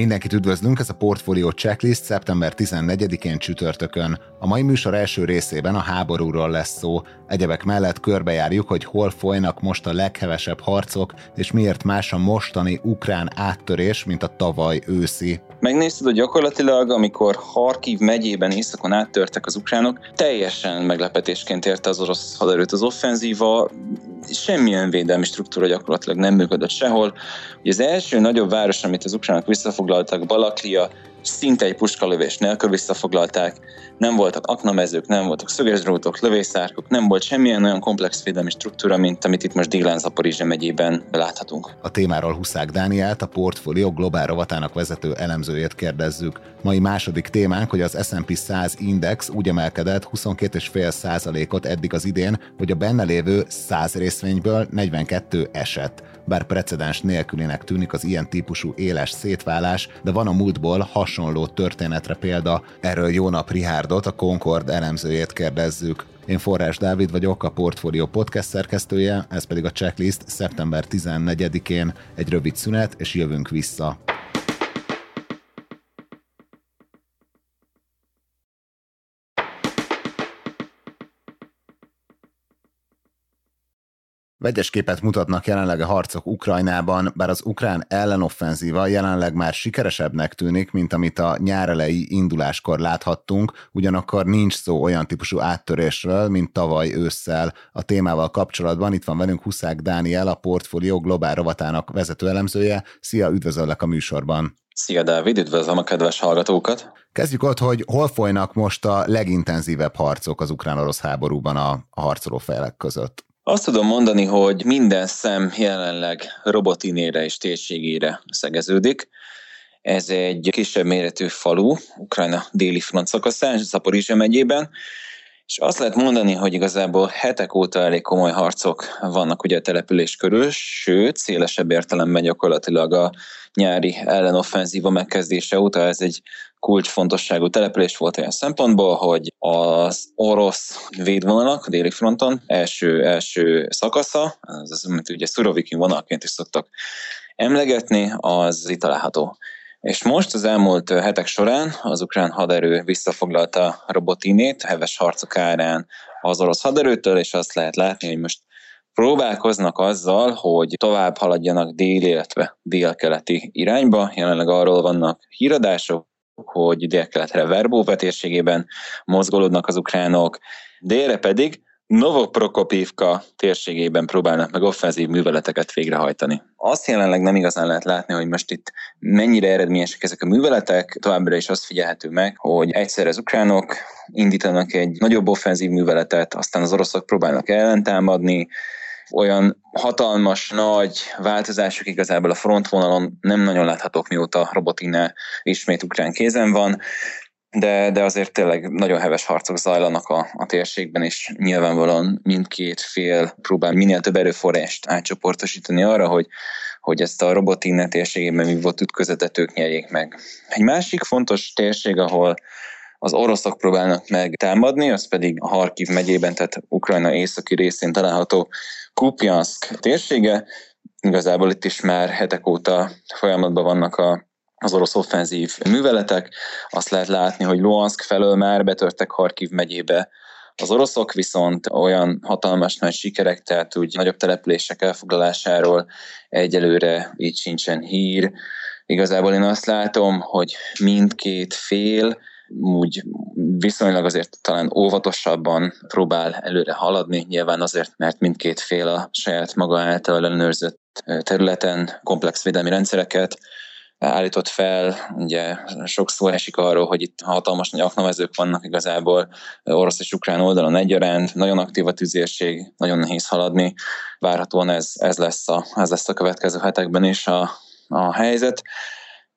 Mindenkit üdvözlünk, ez a Portfolio Checklist szeptember 14-én csütörtökön. A mai műsor első részében a háborúról lesz szó. Egyebek mellett körbejárjuk, hogy hol folynak most a leghevesebb harcok, és miért más a mostani ukrán áttörés, mint a tavaly őszi. Megnézted, hogy gyakorlatilag, amikor Harkiv megyében északon áttörtek az ukránok, teljesen meglepetésként érte az orosz haderőt az offenzíva, semmilyen védelmi struktúra gyakorlatilag nem működött sehol. Ugye az első nagyobb város, amit az ukránok visszafoglaltak, Balaklia, szinte egy puskalövés nélkül visszafoglalták, nem voltak aknamezők, nem voltak szögesdrótok, lövészárkok, nem volt semmilyen olyan komplex védelmi struktúra, mint amit itt most Délen Zaporizse megyében láthatunk. A témáról Huszák Dánielt, a Portfolio globál rovatának vezető elemzőjét kérdezzük. Mai második témánk, hogy az S&P 100 index úgy emelkedett 22,5% ot eddig az idén, hogy a benne lévő 100 részvényből 42 esett. Bár precedens nélkülinek tűnik az ilyen típusú éles szétválás, de van a múltból hasonló történetre példa. Erről jó nap Rihárdot, a Concord elemzőjét kérdezzük. Én Forrás Dávid vagyok, a Portfolio podcast szerkesztője, ez pedig a checklist szeptember 14-én egy rövid szünet, és jövünk vissza. Vegyes képet mutatnak jelenleg a harcok Ukrajnában, bár az ukrán ellenoffenzíva jelenleg már sikeresebbnek tűnik, mint amit a nyárelei induláskor láthattunk, ugyanakkor nincs szó olyan típusú áttörésről, mint tavaly ősszel. A témával kapcsolatban itt van velünk Huszák Dániel, a Portfolio globál rovatának vezető elemzője. Szia, üdvözöllek a műsorban! Szia Dávid, üdvözlöm a kedves hallgatókat! Kezdjük ott, hogy hol folynak most a legintenzívebb harcok az ukrán-orosz háborúban a, a harcoló felek között? Azt tudom mondani, hogy minden szem jelenleg robotinére és térségére szegeződik. Ez egy kisebb méretű falu, Ukrajna déli front szakaszán, Zaporizsia megyében, és azt lehet mondani, hogy igazából hetek óta elég komoly harcok vannak ugye a település körül, sőt, szélesebb értelemben gyakorlatilag a nyári ellenoffenzíva megkezdése óta ez egy kulcsfontosságú település volt olyan szempontból, hogy az orosz védvonalak a déli fronton első, első szakasza, az, amit ugye Szurovikin vonalként is szoktak emlegetni, az itt található. És most az elmúlt hetek során az ukrán haderő visszafoglalta Robotinét, heves harcok árán az orosz haderőtől, és azt lehet látni, hogy most próbálkoznak azzal, hogy tovább haladjanak dél, illetve délkeleti irányba. Jelenleg arról vannak híradások, hogy délkeletre Verbóva térségében mozgolódnak az ukránok, délre pedig Novoprokopivka térségében próbálnak meg offenzív műveleteket végrehajtani. Azt jelenleg nem igazán lehet látni, hogy most itt mennyire eredményesek ezek a műveletek, továbbra is azt figyelhető meg, hogy egyszer az ukránok indítanak egy nagyobb offenzív műveletet, aztán az oroszok próbálnak ellentámadni, olyan hatalmas, nagy változások igazából a frontvonalon nem nagyon láthatók, mióta Robotina ismét ukrán kézen van, de, de azért tényleg nagyon heves harcok zajlanak a, a térségben, és nyilvánvalóan mindkét fél próbál minél több erőforrást átcsoportosítani arra, hogy, hogy ezt a robotinne térségében mi volt ütközetet ők nyerjék meg. Egy másik fontos térség, ahol az oroszok próbálnak meg támadni, az pedig a Harkiv megyében, tehát Ukrajna északi részén található Kupjansk térsége. Igazából itt is már hetek óta folyamatban vannak a az orosz offenzív műveletek. Azt lehet látni, hogy Luhansk felől már betörtek Harkiv megyébe az oroszok viszont olyan hatalmas nagy sikerek, tehát úgy nagyobb települések elfoglalásáról egyelőre így sincsen hír. Igazából én azt látom, hogy mindkét fél úgy viszonylag azért talán óvatosabban próbál előre haladni, nyilván azért, mert mindkét fél a saját maga által ellenőrzött területen komplex védelmi rendszereket állított fel. Ugye sok szó esik arról, hogy itt hatalmas nagy aknamezők vannak igazából orosz és ukrán oldalon egyaránt, nagyon aktív a tüzérség, nagyon nehéz haladni. Várhatóan ez, ez, lesz, a, ez lesz a következő hetekben is a, a helyzet.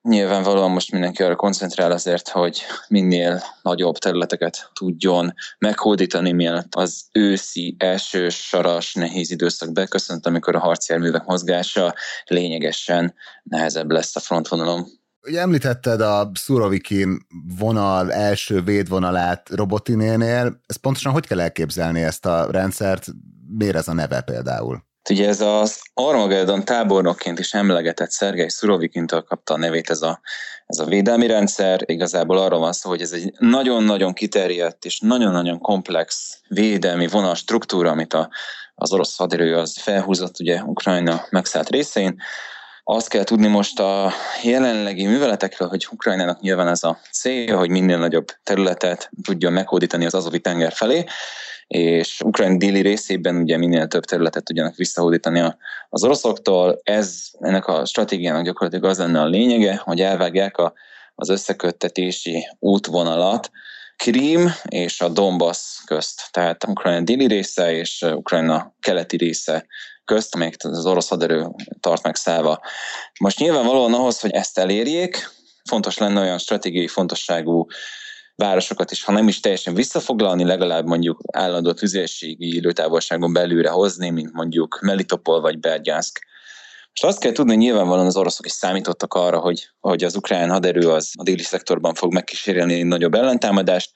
Nyilvánvalóan most mindenki arra koncentrál azért, hogy minél nagyobb területeket tudjon meghódítani, mielőtt az őszi első saras nehéz időszak beköszönt, amikor a harcjárművek mozgása lényegesen nehezebb lesz a frontvonalon. Ugye említetted a Szurovikin vonal első védvonalát Robotinénél, ez pontosan hogy kell elképzelni ezt a rendszert? miért ez a neve például? Ugye ez az Armageddon tábornokként is emlegetett Szergei Szurovikintől kapta a nevét ez a, ez a védelmi rendszer. Igazából arról van szó, hogy ez egy nagyon-nagyon kiterjedt és nagyon-nagyon komplex védelmi vonal struktúra, amit a, az orosz haderő az felhúzott ugye Ukrajna megszállt részein. Azt kell tudni most a jelenlegi műveletekről, hogy Ukrajnának nyilván ez a célja, hogy minél nagyobb területet tudjon meghódítani az Azovi tenger felé, és Ukrajna déli részében ugye minél több területet tudjanak visszahódítani az oroszoktól. Ez ennek a stratégiának gyakorlatilag az lenne a lényege, hogy elvágják a, az összeköttetési útvonalat Krím és a Donbass közt, tehát Ukrajna déli része és Ukrajna keleti része közt, amelyet az orosz haderő tart meg szállva. Most nyilvánvalóan ahhoz, hogy ezt elérjék, fontos lenne olyan stratégiai fontosságú városokat is, ha nem is teljesen visszafoglalni, legalább mondjuk állandó tüzérségi időtávolságon belülre hozni, mint mondjuk Melitopol vagy Bergyansk. Most azt kell tudni, hogy nyilvánvalóan az oroszok is számítottak arra, hogy, hogy az ukrán haderő az a déli szektorban fog megkísérelni egy nagyobb ellentámadást,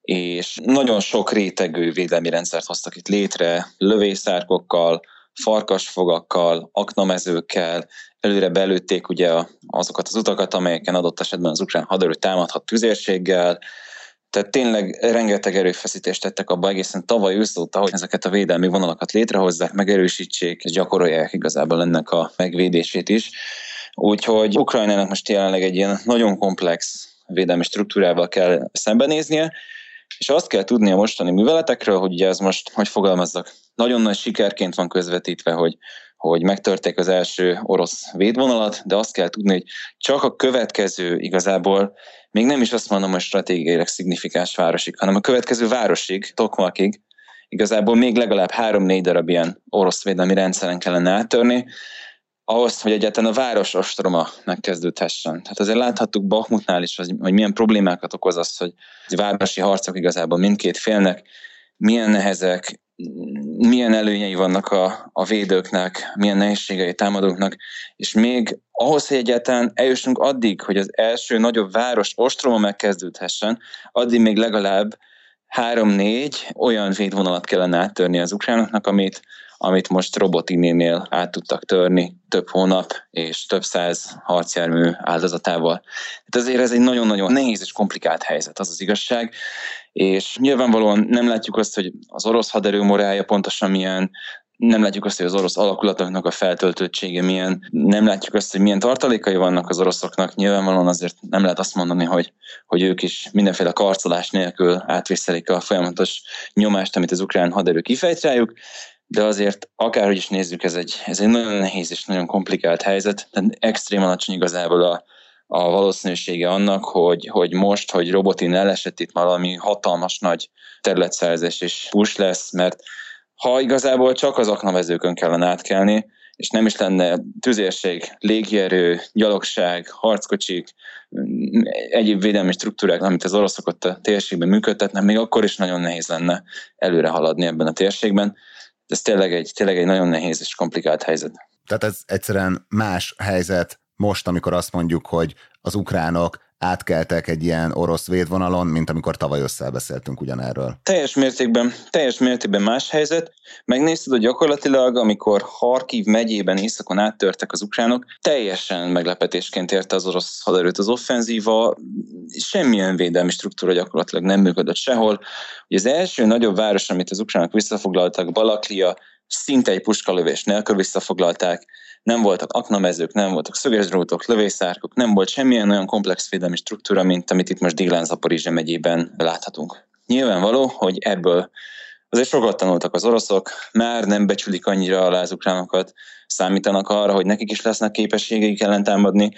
és nagyon sok rétegű védelmi rendszert hoztak itt létre, lövészárkokkal, farkasfogakkal, aknamezőkkel, előre belőtték ugye azokat az utakat, amelyeken adott esetben az ukrán haderő támadhat tüzérséggel, tehát tényleg rengeteg erőfeszítést tettek abba egészen tavaly ősz óta, hogy ezeket a védelmi vonalakat létrehozzák, megerősítsék, és gyakorolják igazából ennek a megvédését is. Úgyhogy Ukrajnának most jelenleg egy ilyen nagyon komplex védelmi struktúrával kell szembenéznie, és azt kell tudni a mostani műveletekről, hogy ugye ez most, hogy fogalmazzak, nagyon nagy sikerként van közvetítve, hogy, hogy megtörték az első orosz védvonalat, de azt kell tudni, hogy csak a következő igazából, még nem is azt mondom, hogy stratégiailag szignifikáns városig, hanem a következő városig, Tokmakig, igazából még legalább három-négy darab ilyen orosz védelmi rendszeren kellene áttörni, ahhoz, hogy egyáltalán a város ostroma megkezdődhessen. Tehát azért láthattuk Bakhmutnál is, hogy, milyen problémákat okoz az, hogy városi harcok igazából mindkét félnek, milyen nehezek, milyen előnyei vannak a, a védőknek, milyen nehézségei támadóknak, és még ahhoz, hogy egyáltalán eljussunk addig, hogy az első nagyobb város ostroma megkezdődhessen, addig még legalább három-négy olyan védvonalat kellene áttörni az ukránoknak, amit, amit most Robotinénél át tudtak törni több hónap és több száz harcjármű áldozatával. Hát azért ez egy nagyon-nagyon nehéz és komplikált helyzet, az az igazság, és nyilvánvalóan nem látjuk azt, hogy az orosz haderő morálja pontosan milyen, nem látjuk azt, hogy az orosz alakulatoknak a feltöltöttsége milyen, nem látjuk azt, hogy milyen tartalékai vannak az oroszoknak, nyilvánvalóan azért nem lehet azt mondani, hogy, hogy ők is mindenféle karcolás nélkül átviszelik a folyamatos nyomást, amit az ukrán haderő kifejt rájuk, de azért akárhogy is nézzük, ez egy, ez egy nagyon nehéz és nagyon komplikált helyzet, tehát extrém alacsony igazából a, a valószínűsége annak, hogy, hogy most, hogy robotin elesett itt valami hatalmas nagy területszerzés és push lesz, mert ha igazából csak az aknavezőkön kellene átkelni, és nem is lenne tüzérség, légierő, gyalogság, harckocsik, egyéb védelmi struktúrák, amit az oroszok ott a térségben működtetnek, még akkor is nagyon nehéz lenne előre haladni ebben a térségben. Ez tényleg egy, tényleg egy nagyon nehéz és komplikált helyzet. Tehát ez egyszerűen más helyzet most, amikor azt mondjuk, hogy az ukránok átkeltek egy ilyen orosz védvonalon, mint amikor tavaly össze beszéltünk ugyanerről. Teljes mértékben, teljes mértékben más helyzet. Megnézted, hogy gyakorlatilag, amikor Harkiv megyében északon áttörtek az ukránok, teljesen meglepetésként érte az orosz haderőt az offenzíva, semmilyen védelmi struktúra gyakorlatilag nem működött sehol. Ugye az első nagyobb város, amit az ukránok visszafoglaltak, Balaklia, szinte egy puskalövés nélkül visszafoglalták, nem voltak aknamezők, nem voltak szögesdrótok, lövészárkok, nem volt semmilyen olyan komplex védelmi struktúra, mint amit itt most Diglán Zaporizse megyében láthatunk. Nyilvánvaló, hogy ebből azért sokat tanultak az oroszok, már nem becsülik annyira alá az ukránokat, számítanak arra, hogy nekik is lesznek képességeik ellen támadni,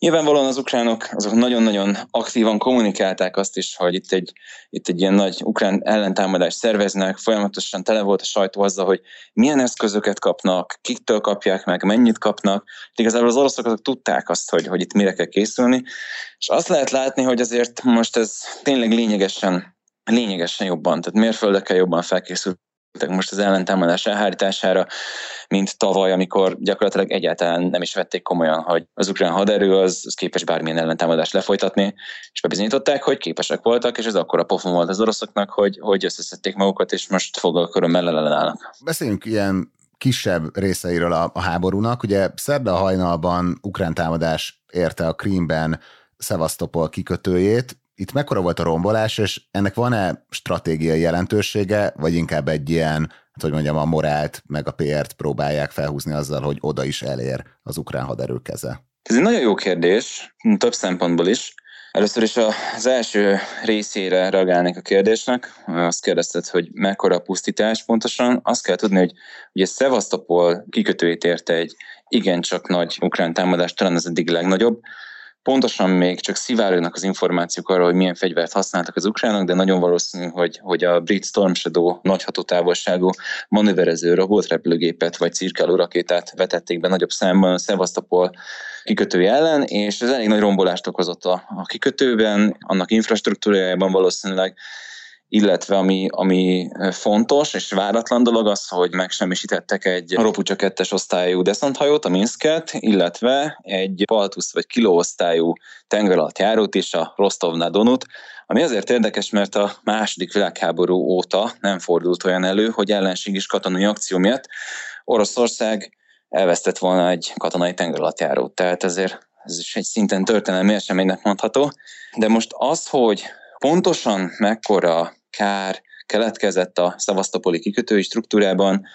Nyilvánvalóan az ukránok azok nagyon-nagyon aktívan kommunikálták azt is, hogy itt egy, itt egy ilyen nagy ukrán ellentámadást szerveznek, folyamatosan tele volt a sajtó azzal, hogy milyen eszközöket kapnak, kiktől kapják meg, mennyit kapnak. Igazából az oroszok azok tudták azt, hogy, hogy itt mire kell készülni, és azt lehet látni, hogy azért most ez tényleg lényegesen, lényegesen jobban, tehát mérföldekkel jobban felkészült most az ellentámadás elhárítására, mint tavaly, amikor gyakorlatilag egyáltalán nem is vették komolyan, hogy az ukrán haderő az, az képes bármilyen ellentámadást lefolytatni, és bebizonyították, hogy képesek voltak, és ez akkor a pofon volt az oroszoknak, hogy, hogy összeszedték magukat, és most fogalkörömmel ellenállnak. Beszéljünk ilyen kisebb részeiről a, a háborúnak. Ugye szerda hajnalban ukrán támadás érte a Krímben Szevasztopol kikötőjét. Itt mekkora volt a rombolás, és ennek van-e stratégiai jelentősége, vagy inkább egy ilyen, hát hogy mondjam, a morált meg a PR-t próbálják felhúzni azzal, hogy oda is elér az ukrán haderő keze? Ez egy nagyon jó kérdés, több szempontból is. Először is az első részére reagálnék a kérdésnek. Azt kérdezted, hogy mekkora a pusztítás pontosan. Azt kell tudni, hogy ugye Szevasztopol kikötőjét érte egy igencsak nagy ukrán támadás, talán az eddig legnagyobb. Pontosan még csak szivárognak az információk arról, hogy milyen fegyvert használtak az ukránok, de nagyon valószínű, hogy, hogy a brit Storm Shadow nagy hatótávolságú manőverező robotrepülőgépet vagy cirkáló rakétát vetették be nagyobb számban Szevasztopol kikötője ellen, és ez elég nagy rombolást okozott a, a kikötőben, annak infrastruktúrájában valószínűleg, illetve ami, ami fontos és váratlan dolog az, hogy megsemmisítettek egy Ropucsa 2 osztályú deszanthajót, a Minsket, illetve egy Paltusz vagy Kiló osztályú tengeralattjárót és a Rostovna Donut, ami azért érdekes, mert a második világháború óta nem fordult olyan elő, hogy ellenségis katonai akció miatt Oroszország elvesztett volna egy katonai tengeralattjárót. Tehát ezért ez is egy szinten történelmi eseménynek mondható. De most az, hogy pontosan mekkora kár keletkezett a szavasztopoli kikötői struktúrában,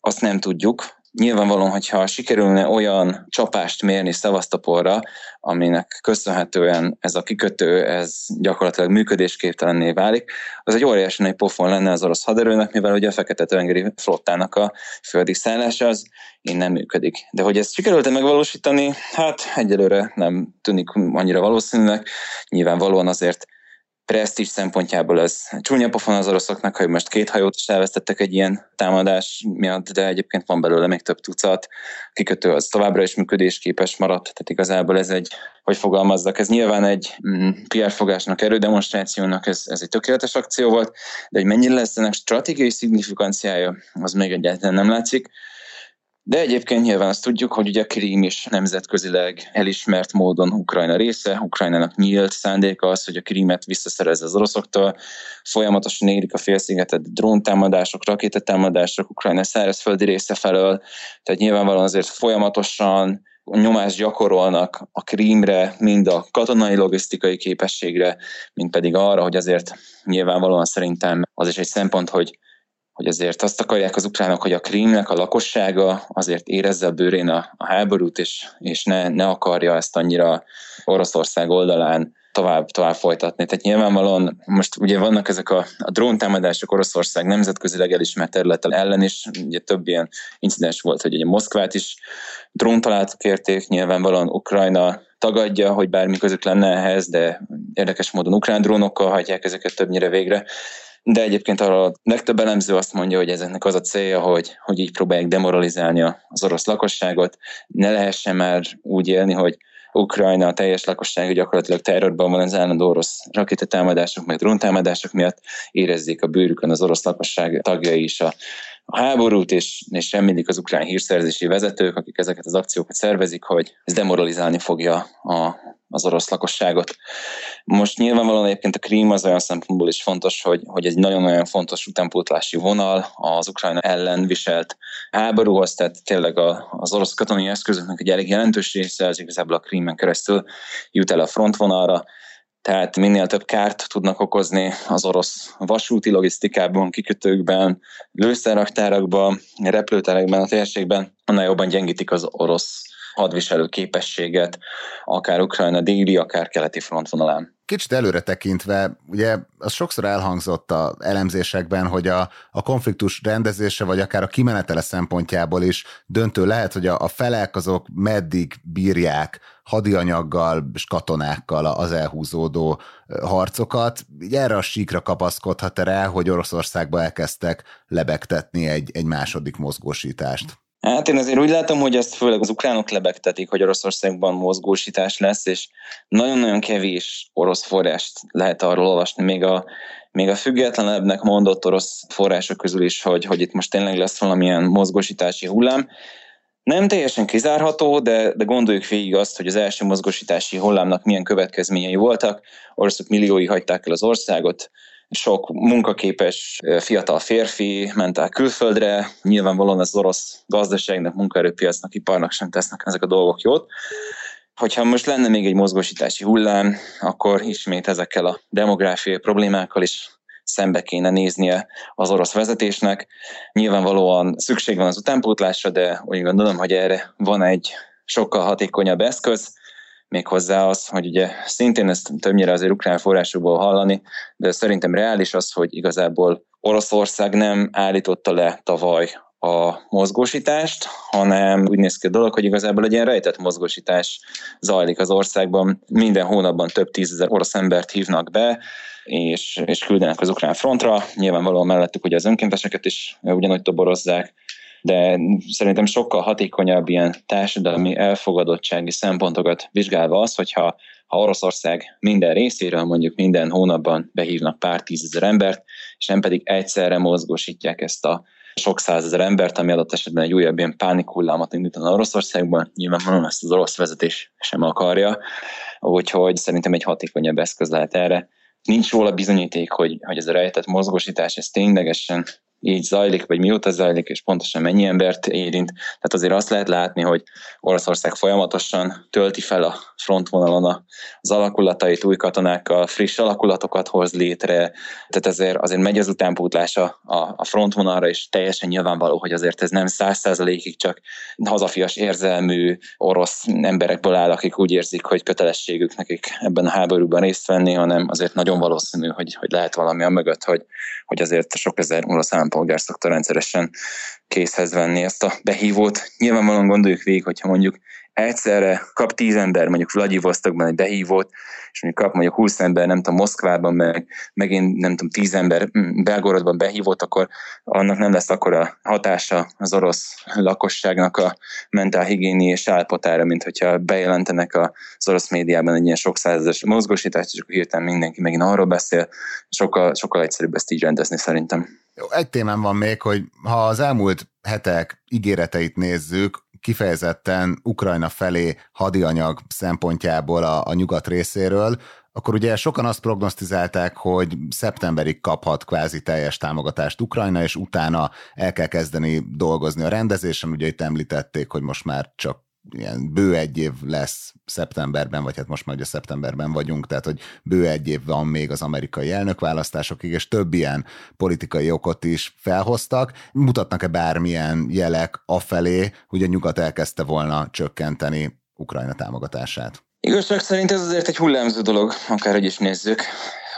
azt nem tudjuk. Nyilvánvalóan, hogyha sikerülne olyan csapást mérni Szevasztopolra, aminek köszönhetően ez a kikötő ez gyakorlatilag működésképtelenné válik, az egy óriási nagy pofon lenne az orosz haderőnek, mivel ugye a Fekete-tengeri flottának a földi szállása az én nem működik. De hogy ezt sikerült-e megvalósítani, hát egyelőre nem tűnik annyira valószínűleg. Nyilvánvalóan azért presztis szempontjából ez csúnya pofon az oroszoknak, hogy most két hajót is elvesztettek egy ilyen támadás miatt, de egyébként van belőle még több tucat. Kikötő az továbbra is működésképes maradt, tehát igazából ez egy, hogy fogalmazzak, ez nyilván egy mm, PR fogásnak, erődemonstrációnak, ez, ez egy tökéletes akció volt, de hogy mennyire lesz ennek stratégiai szignifikánciája, az még egyáltalán nem látszik. De egyébként nyilván azt tudjuk, hogy ugye Krím is nemzetközileg elismert módon Ukrajna része, Ukrajnának nyílt szándéka az, hogy a Krímet visszaszerezze az oroszoktól, folyamatosan érik a félszigetet dróntámadások, rakétatámadások Ukrajna szárazföldi része felől, tehát nyilvánvalóan azért folyamatosan nyomást gyakorolnak a Krímre, mind a katonai logisztikai képességre, mind pedig arra, hogy azért nyilvánvalóan szerintem az is egy szempont, hogy hogy azért azt akarják az ukránok, hogy a krímnek a lakossága azért érezze a bőrén a, a háborút, és, és ne, ne akarja ezt annyira Oroszország oldalán tovább, tovább folytatni. Tehát nyilvánvalóan most ugye vannak ezek a, a dróntámadások Oroszország nemzetközileg elismert területen ellen is, ugye több ilyen incidens volt, hogy ugye Moszkvát is dróntalálatok kérték, nyilvánvalóan Ukrajna tagadja, hogy bármi közük lenne ehhez, de érdekes módon ukrán drónokkal hagyják ezeket többnyire végre de egyébként arra a legtöbb elemző azt mondja, hogy ezeknek az a célja, hogy, hogy így próbálják demoralizálni az orosz lakosságot, ne lehessen már úgy élni, hogy Ukrajna a teljes lakosság gyakorlatilag terrorban van az állandó orosz rakétatámadások, meg dróntámadások miatt. Érezzék a bőrükön az orosz lakosság tagjai is a, a háborút, és, és remélik az ukrán hírszerzési vezetők, akik ezeket az akciókat szervezik, hogy ez demoralizálni fogja a, az orosz lakosságot. Most nyilvánvalóan egyébként a Krím az olyan szempontból is fontos, hogy, hogy egy nagyon-nagyon fontos utánpótlási vonal az Ukrajna ellen viselt háborúhoz, tehát tényleg az orosz katonai eszközöknek egy elég jelentős része az igazából a Krímen keresztül jut el a frontvonalra, tehát minél több kárt tudnak okozni az orosz vasúti logisztikában, kikötőkben, lőszerraktárakban, repülőterekben, a térségben, annál jobban gyengítik az orosz hadviselő képességet, akár Ukrajna déli, akár keleti frontvonalán. Kicsit előre tekintve, ugye az sokszor elhangzott a elemzésekben, hogy a, a konfliktus rendezése, vagy akár a kimenetele szempontjából is döntő lehet, hogy a, a felek azok meddig bírják hadianyaggal és katonákkal az elhúzódó harcokat. Így erre a síkra kapaszkodhat rá, hogy Oroszországba elkezdtek lebegtetni egy, egy második mozgósítást. Hát én azért úgy látom, hogy ezt főleg az ukránok lebegtetik, hogy Oroszországban mozgósítás lesz, és nagyon-nagyon kevés orosz forrást lehet arról olvasni, még a, még a függetlenebbnek mondott orosz források közül is, hogy, hogy itt most tényleg lesz valamilyen mozgósítási hullám. Nem teljesen kizárható, de, de gondoljuk végig azt, hogy az első mozgósítási hullámnak milyen következményei voltak. Oroszok milliói hagyták el az országot, sok munkaképes fiatal férfi ment el külföldre, nyilvánvalóan az orosz gazdaságnak, munkaerőpiacnak, iparnak sem tesznek ezek a dolgok jót. Hogyha most lenne még egy mozgósítási hullám, akkor ismét ezekkel a demográfiai problémákkal is szembe kéne néznie az orosz vezetésnek. Nyilvánvalóan szükség van az utánpótlásra, de úgy gondolom, hogy erre van egy sokkal hatékonyabb eszköz, méghozzá az, hogy ugye szintén ezt többnyire azért ukrán forrásokból hallani, de szerintem reális az, hogy igazából Oroszország nem állította le tavaly a mozgósítást, hanem úgy néz ki a dolog, hogy igazából egy ilyen rejtett mozgósítás zajlik az országban. Minden hónapban több tízezer orosz embert hívnak be, és, és küldenek az ukrán frontra. Nyilvánvalóan mellettük ugye az önkénteseket is ugyanúgy toborozzák, de szerintem sokkal hatékonyabb ilyen társadalmi elfogadottsági szempontokat vizsgálva az, hogyha ha Oroszország minden részéről mondjuk minden hónapban behívnak pár tízezer embert, és nem pedig egyszerre mozgósítják ezt a sok százezer embert, ami adott esetben egy újabb ilyen pánikhullámot indítana Oroszországban. Nyilvánvalóan ezt az orosz vezetés sem akarja, úgyhogy szerintem egy hatékonyabb eszköz lehet erre. Nincs róla bizonyíték, hogy, hogy ez a rejtett mozgósítás, ez ténylegesen így zajlik, vagy mióta zajlik, és pontosan mennyi embert érint. Tehát azért azt lehet látni, hogy Oroszország folyamatosan tölti fel a frontvonalon az alakulatait, új katonákkal, friss alakulatokat hoz létre, tehát ezért azért megy az utánpótlása a, a frontvonalra, és teljesen nyilvánvaló, hogy azért ez nem száz százalékig csak hazafias érzelmű orosz emberekből áll, akik úgy érzik, hogy kötelességük nekik ebben a háborúban részt venni, hanem azért nagyon valószínű, hogy, hogy lehet valami a mögött, hogy, hogy azért sok ezer orosz állampolgár szokta rendszeresen készhez venni ezt a behívót. Nyilvánvalóan gondoljuk végig, hogyha mondjuk egyszerre kap tíz ember mondjuk Vladivostokban egy behívót, és mondjuk kap mondjuk 20 ember, nem tudom, Moszkvában, meg megint nem tudom, tíz ember mm, Belgorodban behívót, akkor annak nem lesz akkora hatása az orosz lakosságnak a mentálhigiéni és állapotára, mint hogyha bejelentenek az orosz médiában egy ilyen sok százezes mozgósítást, és akkor hirtelen mindenki megint arról beszél, sokkal, sokkal egyszerűbb ezt így rendezni szerintem. Jó, egy témám van még, hogy ha az elmúlt hetek ígéreteit nézzük, kifejezetten Ukrajna felé hadianyag szempontjából a, a nyugat részéről, akkor ugye sokan azt prognosztizálták, hogy szeptemberig kaphat kvázi teljes támogatást Ukrajna, és utána el kell kezdeni dolgozni a rendezésen. Ugye itt említették, hogy most már csak ilyen bő egy év lesz szeptemberben, vagy hát most már ugye szeptemberben vagyunk, tehát hogy bő egy év van még az amerikai elnökválasztásokig, és több ilyen politikai okot is felhoztak. Mutatnak-e bármilyen jelek afelé, hogy a nyugat elkezdte volna csökkenteni Ukrajna támogatását? Igazság szerint ez azért egy hullámzó dolog, akárhogy is nézzük.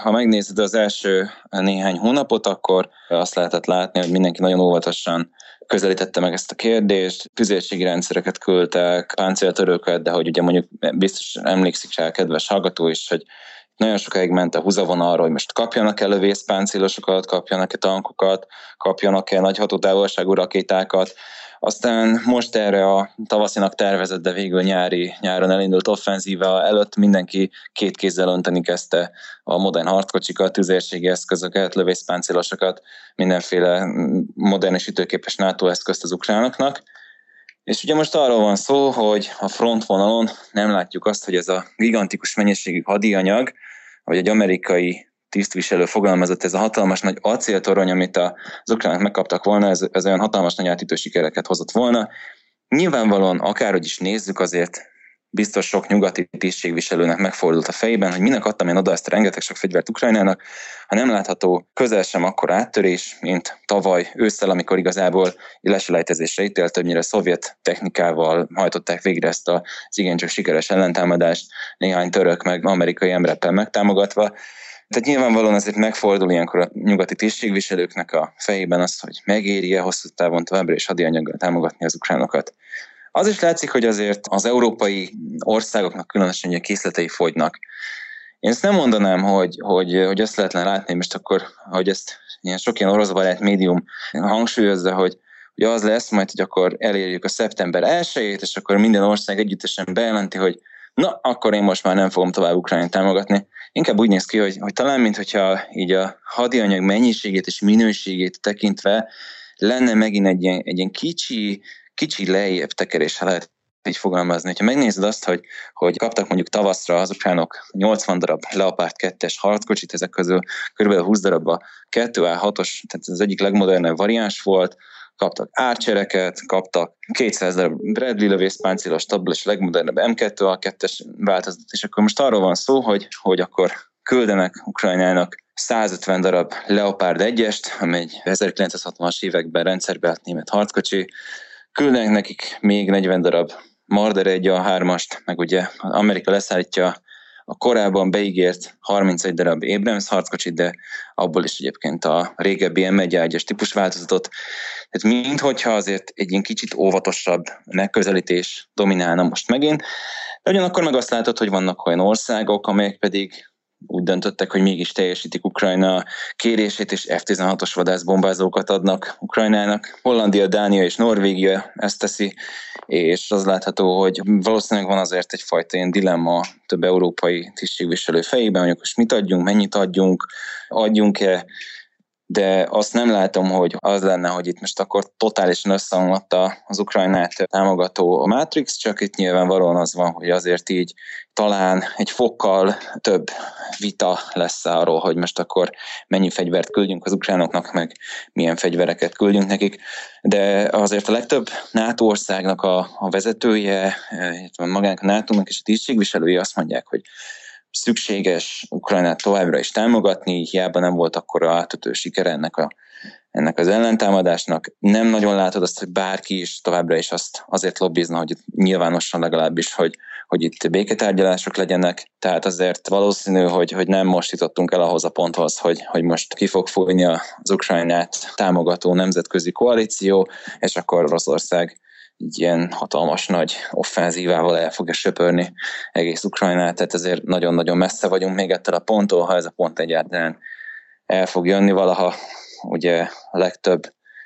Ha megnézed az első néhány hónapot, akkor azt lehetett látni, hogy mindenki nagyon óvatosan közelítette meg ezt a kérdést, tüzérségi rendszereket küldtek, páncéltörőket, de hogy ugye mondjuk biztos emlékszik rá a kedves hallgató is, hogy nagyon sokáig ment a húzavonalra, hogy most kapjanak-e lövészpáncélosokat, kapjanak-e tankokat, kapjanak-e nagy hatótávolságú rakétákat, aztán most erre a tavaszinak tervezett, de végül nyári, nyáron elindult offenzíva előtt mindenki két kézzel önteni kezdte a modern harckocsikat, tüzérségi eszközöket, lövészpáncélosokat, mindenféle modern és ütőképes NATO eszközt az ukránoknak. És ugye most arról van szó, hogy a frontvonalon nem látjuk azt, hogy ez a gigantikus mennyiségű hadianyag, vagy egy amerikai tisztviselő fogalmazott, ez a hatalmas nagy acéltorony, amit az ukránok megkaptak volna, ez, ez olyan hatalmas nagy átítő sikereket hozott volna. Nyilvánvalóan, akárhogy is nézzük, azért biztos sok nyugati tisztségviselőnek megfordult a fejében, hogy minek adtam én oda ezt rengeteg sok fegyvert Ukrajnának, ha nem látható közel sem akkor áttörés, mint tavaly ősszel, amikor igazából leselejtezésre ítélt, többnyire szovjet technikával hajtották végre ezt az igencsak sikeres ellentámadást, néhány török meg amerikai emberekkel megtámogatva, tehát nyilvánvalóan azért megfordul ilyenkor a nyugati tisztségviselőknek a fejében az, hogy megéri-e hosszú távon továbbra is hadianyaggal támogatni az ukránokat. Az is látszik, hogy azért az európai országoknak különösen ugye készletei fogynak. Én ezt nem mondanám, hogy, hogy, hogy azt lehetne látni, most akkor, hogy ezt ilyen sok ilyen orosz barát médium hangsúlyozza, hogy, ugye az lesz majd, hogy akkor elérjük a szeptember 1 és akkor minden ország együttesen bejelenti, hogy na, akkor én most már nem fogom tovább Ukrajnát támogatni. Inkább úgy néz ki, hogy, hogy talán, mint hogyha így a hadianyag mennyiségét és minőségét tekintve lenne megint egy ilyen, egy ilyen kicsi, kicsi lejjebb tekerés, ha lehet így fogalmazni. Ha megnézed azt, hogy, hogy kaptak mondjuk tavaszra az ukránok 80 darab Leopard 2-es harckocsit, ezek közül kb. 20 darab a 2A6-os, tehát az egyik legmodernebb variáns volt, kaptak árcsereket, kaptak 200 darab Bradley lövészpáncélos tabla és legmodernebb M2A2-es változatot, és akkor most arról van szó, hogy, hogy akkor küldenek Ukrajnának 150 darab Leopard 1-est, ami egy 1960-as években rendszerbe állt német harckocsi, küldenek nekik még 40 darab Marder egy a hármast, meg ugye Amerika leszállítja a korábban beígért 31 darab Abrams harckocsit, de abból is egyébként a régebbi M1 típus változatot. Tehát minthogyha azért egy ilyen kicsit óvatosabb megközelítés dominálna most megint, de ugyanakkor meg azt látod, hogy vannak olyan országok, amelyek pedig úgy döntöttek, hogy mégis teljesítik Ukrajna kérését, és F-16-os vadászbombázókat adnak Ukrajnának. Hollandia, Dánia és Norvégia ezt teszi, és az látható, hogy valószínűleg van azért egyfajta ilyen dilemma több európai tisztségviselő fejében, hogy most mit adjunk, mennyit adjunk, adjunk-e de azt nem látom, hogy az lenne, hogy itt most akkor totálisan összeomlott az Ukrajnát támogató a Matrix, csak itt nyilvánvalóan az van, hogy azért így talán egy fokkal több vita lesz arról, hogy most akkor mennyi fegyvert küldjünk az ukránoknak, meg milyen fegyvereket küldjünk nekik. De azért a legtöbb NATO országnak a, a vezetője, illetve magának a NATO-nak és a tisztségviselői azt mondják, hogy szükséges Ukrajnát továbbra is támogatni, hiába nem volt akkor a átütő sikere ennek, a, ennek az ellentámadásnak. Nem nagyon látod azt, hogy bárki is továbbra is azt azért lobbizna, hogy nyilvánosan legalábbis, hogy, hogy itt béketárgyalások legyenek, tehát azért valószínű, hogy, hogy nem most jutottunk el ahhoz a ponthoz, hogy, hogy most ki fog fújni az Ukrajnát támogató nemzetközi koalíció, és akkor Oroszország egy ilyen hatalmas nagy offenzívával el fogja söpörni egész Ukrajnát, tehát ezért nagyon-nagyon messze vagyunk még ettől a ponttól, ha ez a pont egyáltalán el fog jönni valaha. Ugye a legtöbb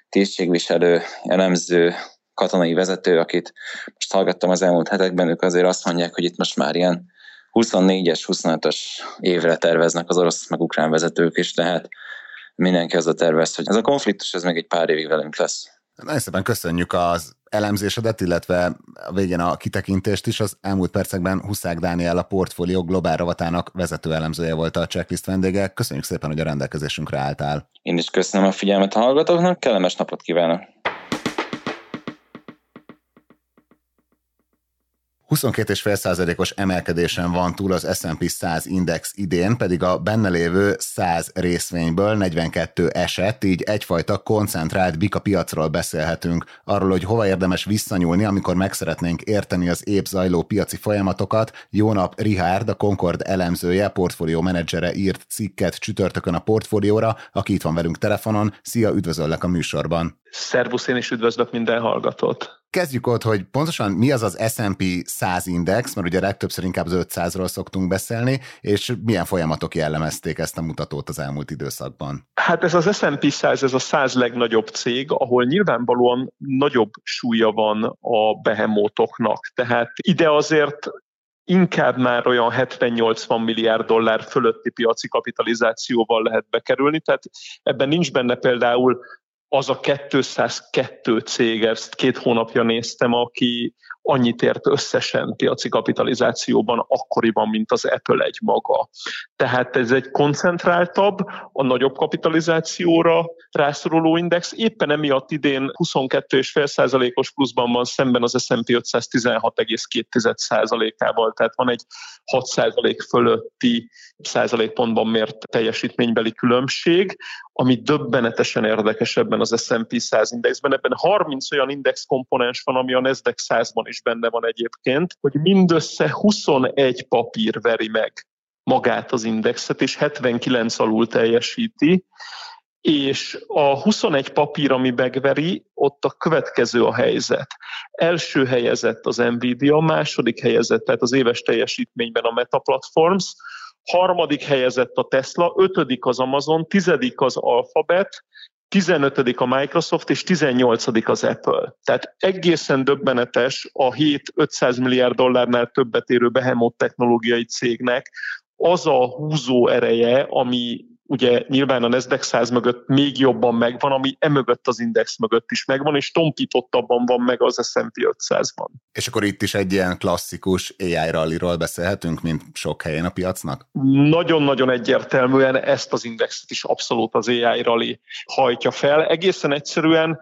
tisztségviselő, elemző, katonai vezető, akit most hallgattam az elmúlt hetekben, ők azért azt mondják, hogy itt most már ilyen 24-es, 25-ös évre terveznek az orosz meg ukrán vezetők is, tehát mindenki az a tervez, hogy ez a konfliktus ez még egy pár évig velünk lesz. Nagyon szépen köszönjük az elemzésedet, illetve a végén a kitekintést is. Az elmúlt percekben Huszák Dániel a portfólió globál rovatának vezető elemzője volt a checklist vendége. Köszönjük szépen, hogy a rendelkezésünkre álltál. Én is köszönöm a figyelmet a hallgatóknak, kellemes napot kívánok! 22,5%-os emelkedésen van túl az S&P 100 index idén, pedig a benne lévő 100 részvényből 42 esett, így egyfajta koncentrált bika piacról beszélhetünk, arról, hogy hova érdemes visszanyúlni, amikor meg szeretnénk érteni az épp zajló piaci folyamatokat. Jó nap, Richard, a Concord elemzője, portfólió menedzsere írt cikket csütörtökön a portfólióra, aki itt van velünk telefonon. Szia, üdvözöllek a műsorban! Szervusz, én is üdvözlök minden hallgatót! Kezdjük ott, hogy pontosan mi az az S&P 100 index, mert ugye legtöbbször inkább az 500-ról szoktunk beszélni, és milyen folyamatok jellemezték ezt a mutatót az elmúlt időszakban? Hát ez az S&P 100, ez a 100 legnagyobb cég, ahol nyilvánvalóan nagyobb súlya van a behemótoknak. Tehát ide azért inkább már olyan 70-80 milliárd dollár fölötti piaci kapitalizációval lehet bekerülni, tehát ebben nincs benne például az a 202 cég, ezt két hónapja néztem, aki annyit ért összesen piaci kapitalizációban akkoriban, mint az Apple egy maga. Tehát ez egy koncentráltabb, a nagyobb kapitalizációra rászoruló index. Éppen emiatt idén 22,5%-os pluszban van szemben az S&P 516,2%-ával, tehát van egy 6% fölötti százalékpontban mért teljesítménybeli különbség, ami döbbenetesen érdekes ebben az S&P 100 indexben. Ebben 30 olyan index komponens van, ami a Nasdaq 100-ban is benne van egyébként, hogy mindössze 21 papír veri meg magát az indexet, és 79 alul teljesíti, és a 21 papír, ami megveri, ott a következő a helyzet. Első helyezett az Nvidia, második helyezett, tehát az éves teljesítményben a Meta Platforms, harmadik helyezett a Tesla, ötödik az Amazon, tizedik az Alphabet, 15. a Microsoft és 18. az Apple. Tehát egészen döbbenetes a 7-500 milliárd dollárnál többet érő behemoth technológiai cégnek az a húzó ereje, ami ugye nyilván a Nasdaq 100 mögött még jobban megvan, ami emögött az index mögött is megvan, és tompítottabban van meg az S&P 500-ban. És akkor itt is egy ilyen klasszikus AI ralliról beszélhetünk, mint sok helyen a piacnak? Nagyon-nagyon egyértelműen ezt az indexet is abszolút az AI rally hajtja fel. Egészen egyszerűen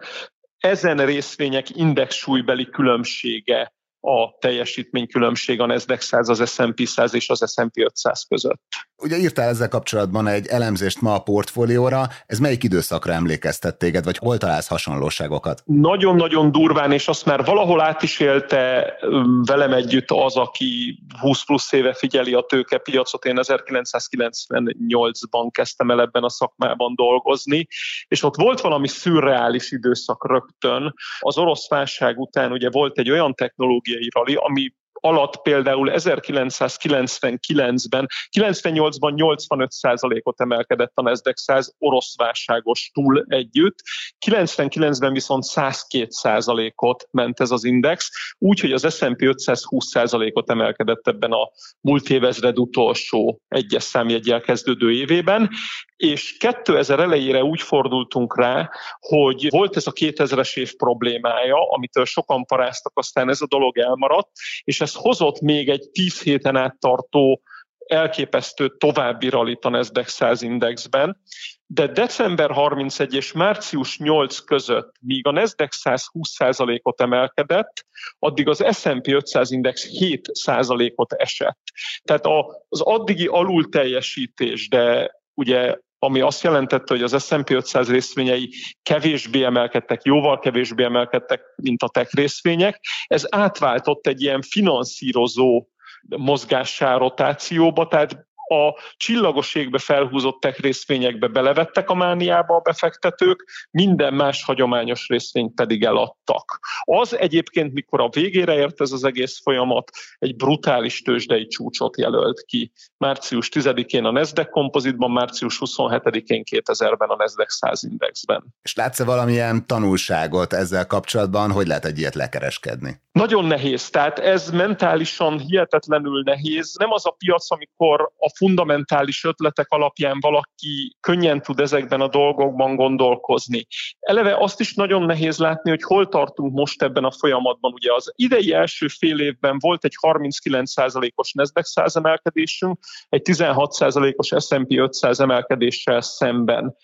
ezen részvények index súlybeli különbsége a teljesítménykülönbség a Nasdaq 100, az S&P 100 és az S&P 500 között. Ugye írtál ezzel kapcsolatban egy elemzést ma a portfólióra, ez melyik időszakra emlékeztet téged, vagy hol találsz hasonlóságokat? Nagyon-nagyon durván, és azt már valahol át is élte velem együtt az, aki 20 plusz éve figyeli a tőkepiacot. Én 1998-ban kezdtem el ebben a szakmában dolgozni, és ott volt valami szürreális időszak rögtön. Az orosz válság után ugye volt egy olyan technológiai rali, ami alatt például 1999-ben, 98-ban 85%-ot emelkedett a Nasdaq 100 orosz válságos túl együtt, 99-ben viszont 102%-ot ment ez az index, úgyhogy az S&P 500 20%-ot emelkedett ebben a múlt évezred utolsó egyes számjegyel kezdődő évében, és 2000 elejére úgy fordultunk rá, hogy volt ez a 2000-es év problémája, amitől sokan paráztak, aztán ez a dolog elmaradt, és ez hozott még egy 10 héten át tartó elképesztő további rallit a Nasdaq 100 indexben, de december 31 és március 8 között, míg a Nasdaq 100 20%-ot emelkedett, addig az S&P 500 index 7%-ot esett. Tehát az addigi alulteljesítés, de ugye ami azt jelentette, hogy az S&P 500 részvényei kevésbé emelkedtek, jóval kevésbé emelkedtek, mint a tech részvények. Ez átváltott egy ilyen finanszírozó mozgássá, rotációba, tehát a csillagos égbe felhúzott tech részvényekbe belevettek a mániába a befektetők, minden más hagyományos részvényt pedig eladtak. Az egyébként, mikor a végére ért ez az egész folyamat, egy brutális tőzsdei csúcsot jelölt ki. Március 10-én a Nasdaq kompozitban, március 27-én 2000-ben a Nasdaq 100 indexben. És látsz-e valamilyen tanulságot ezzel kapcsolatban, hogy lehet egy ilyet lekereskedni? Nagyon nehéz, tehát ez mentálisan hihetetlenül nehéz. Nem az a piac, amikor a fundamentális ötletek alapján valaki könnyen tud ezekben a dolgokban gondolkozni. Eleve azt is nagyon nehéz látni, hogy hol tartunk most ebben a folyamatban. Ugye az idei első fél évben volt egy 39%-os Nasdaq 100 emelkedésünk, egy 16%-os S&P 500 emelkedéssel szemben.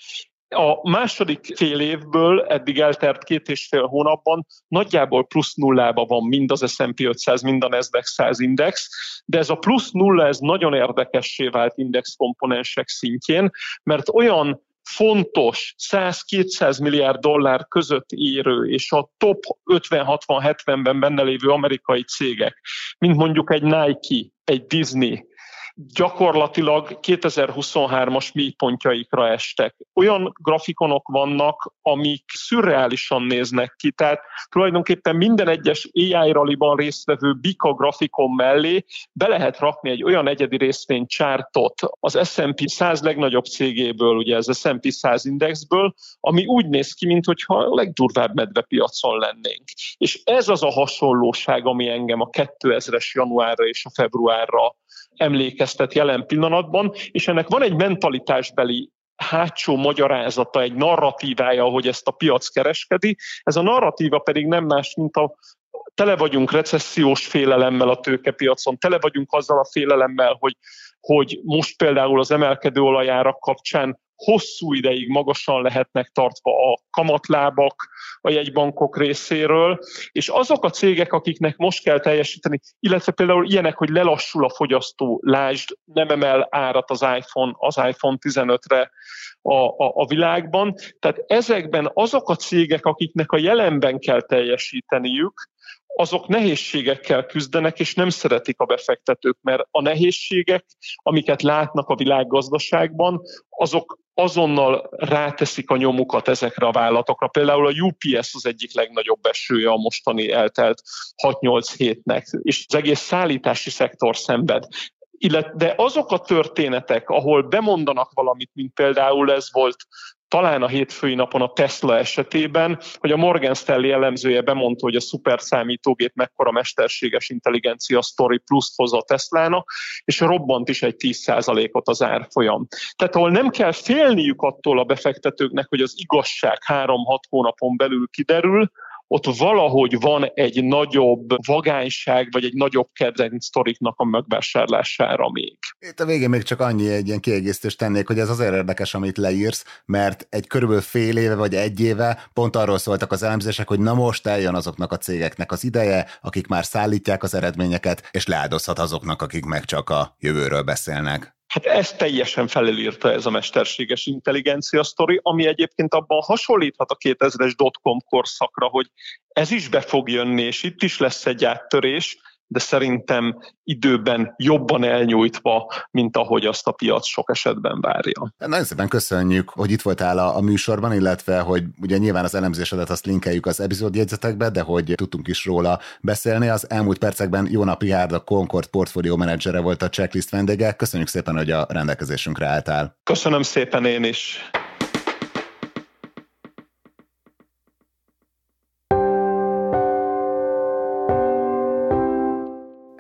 A második fél évből eddig eltert két és fél hónapban nagyjából plusz nullába van mind az S&P 500, mind a Nasdaq 100 index, de ez a plusz nulla ez nagyon érdekessé vált index komponensek szintjén, mert olyan fontos 100-200 milliárd dollár között érő és a top 50-60-70-ben benne lévő amerikai cégek, mint mondjuk egy Nike, egy Disney, gyakorlatilag 2023-as mélypontjaikra estek. Olyan grafikonok vannak, amik szürreálisan néznek ki, tehát tulajdonképpen minden egyes AI raliban résztvevő Bika grafikon mellé be lehet rakni egy olyan egyedi részvény csártot az S&P 100 legnagyobb cégéből, ugye az S&P 100 indexből, ami úgy néz ki, mintha a legdurvább medvepiacon lennénk. És ez az a hasonlóság, ami engem a 2000-es januárra és a februárra emlékeztet jelen pillanatban, és ennek van egy mentalitásbeli hátsó magyarázata, egy narratívája, hogy ezt a piac kereskedi. Ez a narratíva pedig nem más, mint a tele vagyunk recessziós félelemmel a tőkepiacon, tele vagyunk azzal a félelemmel, hogy, hogy most például az emelkedő olajárak kapcsán hosszú ideig magasan lehetnek tartva a kamatlábak a jegybankok részéről, és azok a cégek, akiknek most kell teljesíteni, illetve például ilyenek, hogy lelassul a fogyasztó, lásd, nem emel árat az iPhone, az iPhone 15-re a, a, a világban. Tehát ezekben azok a cégek, akiknek a jelenben kell teljesíteniük, azok nehézségekkel küzdenek, és nem szeretik a befektetők, mert a nehézségek, amiket látnak a világgazdaságban, azok azonnal ráteszik a nyomukat ezekre a vállalatokra. Például a UPS az egyik legnagyobb esője a mostani eltelt 6-8 hétnek, és az egész szállítási szektor szenved de azok a történetek, ahol bemondanak valamit, mint például ez volt talán a hétfői napon a Tesla esetében, hogy a Morgan Stanley elemzője bemondta, hogy a szuper számítógép mekkora mesterséges intelligencia sztori pluszt hoz a Teslának, és robbant is egy 10%-ot az árfolyam. Tehát ahol nem kell félniük attól a befektetőknek, hogy az igazság 3-6 hónapon belül kiderül, ott valahogy van egy nagyobb vagányság, vagy egy nagyobb kedvenc sztoriknak a megvásárlására még. Itt a végén még csak annyi egy ilyen kiegészítést tennék, hogy ez azért érdekes, amit leírsz, mert egy körülbelül fél éve vagy egy éve pont arról szóltak az elemzések, hogy na most eljön azoknak a cégeknek az ideje, akik már szállítják az eredményeket, és leáldozhat azoknak, akik meg csak a jövőről beszélnek. Hát ezt teljesen felülírta ez a mesterséges intelligencia sztori, ami egyébként abban hasonlíthat a 2000-es dotcom korszakra, hogy ez is be fog jönni, és itt is lesz egy áttörés, de szerintem időben jobban elnyújtva, mint ahogy azt a piac sok esetben várja. Nagyon szépen köszönjük, hogy itt voltál a, a műsorban, illetve hogy ugye nyilván az elemzésedet azt linkeljük az epizódjegyzetekbe, de hogy tudtunk is róla beszélni. Az elmúlt percekben Jóna Pihárd, a Concord portfólió menedzsere volt a checklist vendége. Köszönjük szépen, hogy a rendelkezésünkre álltál. Köszönöm szépen én is.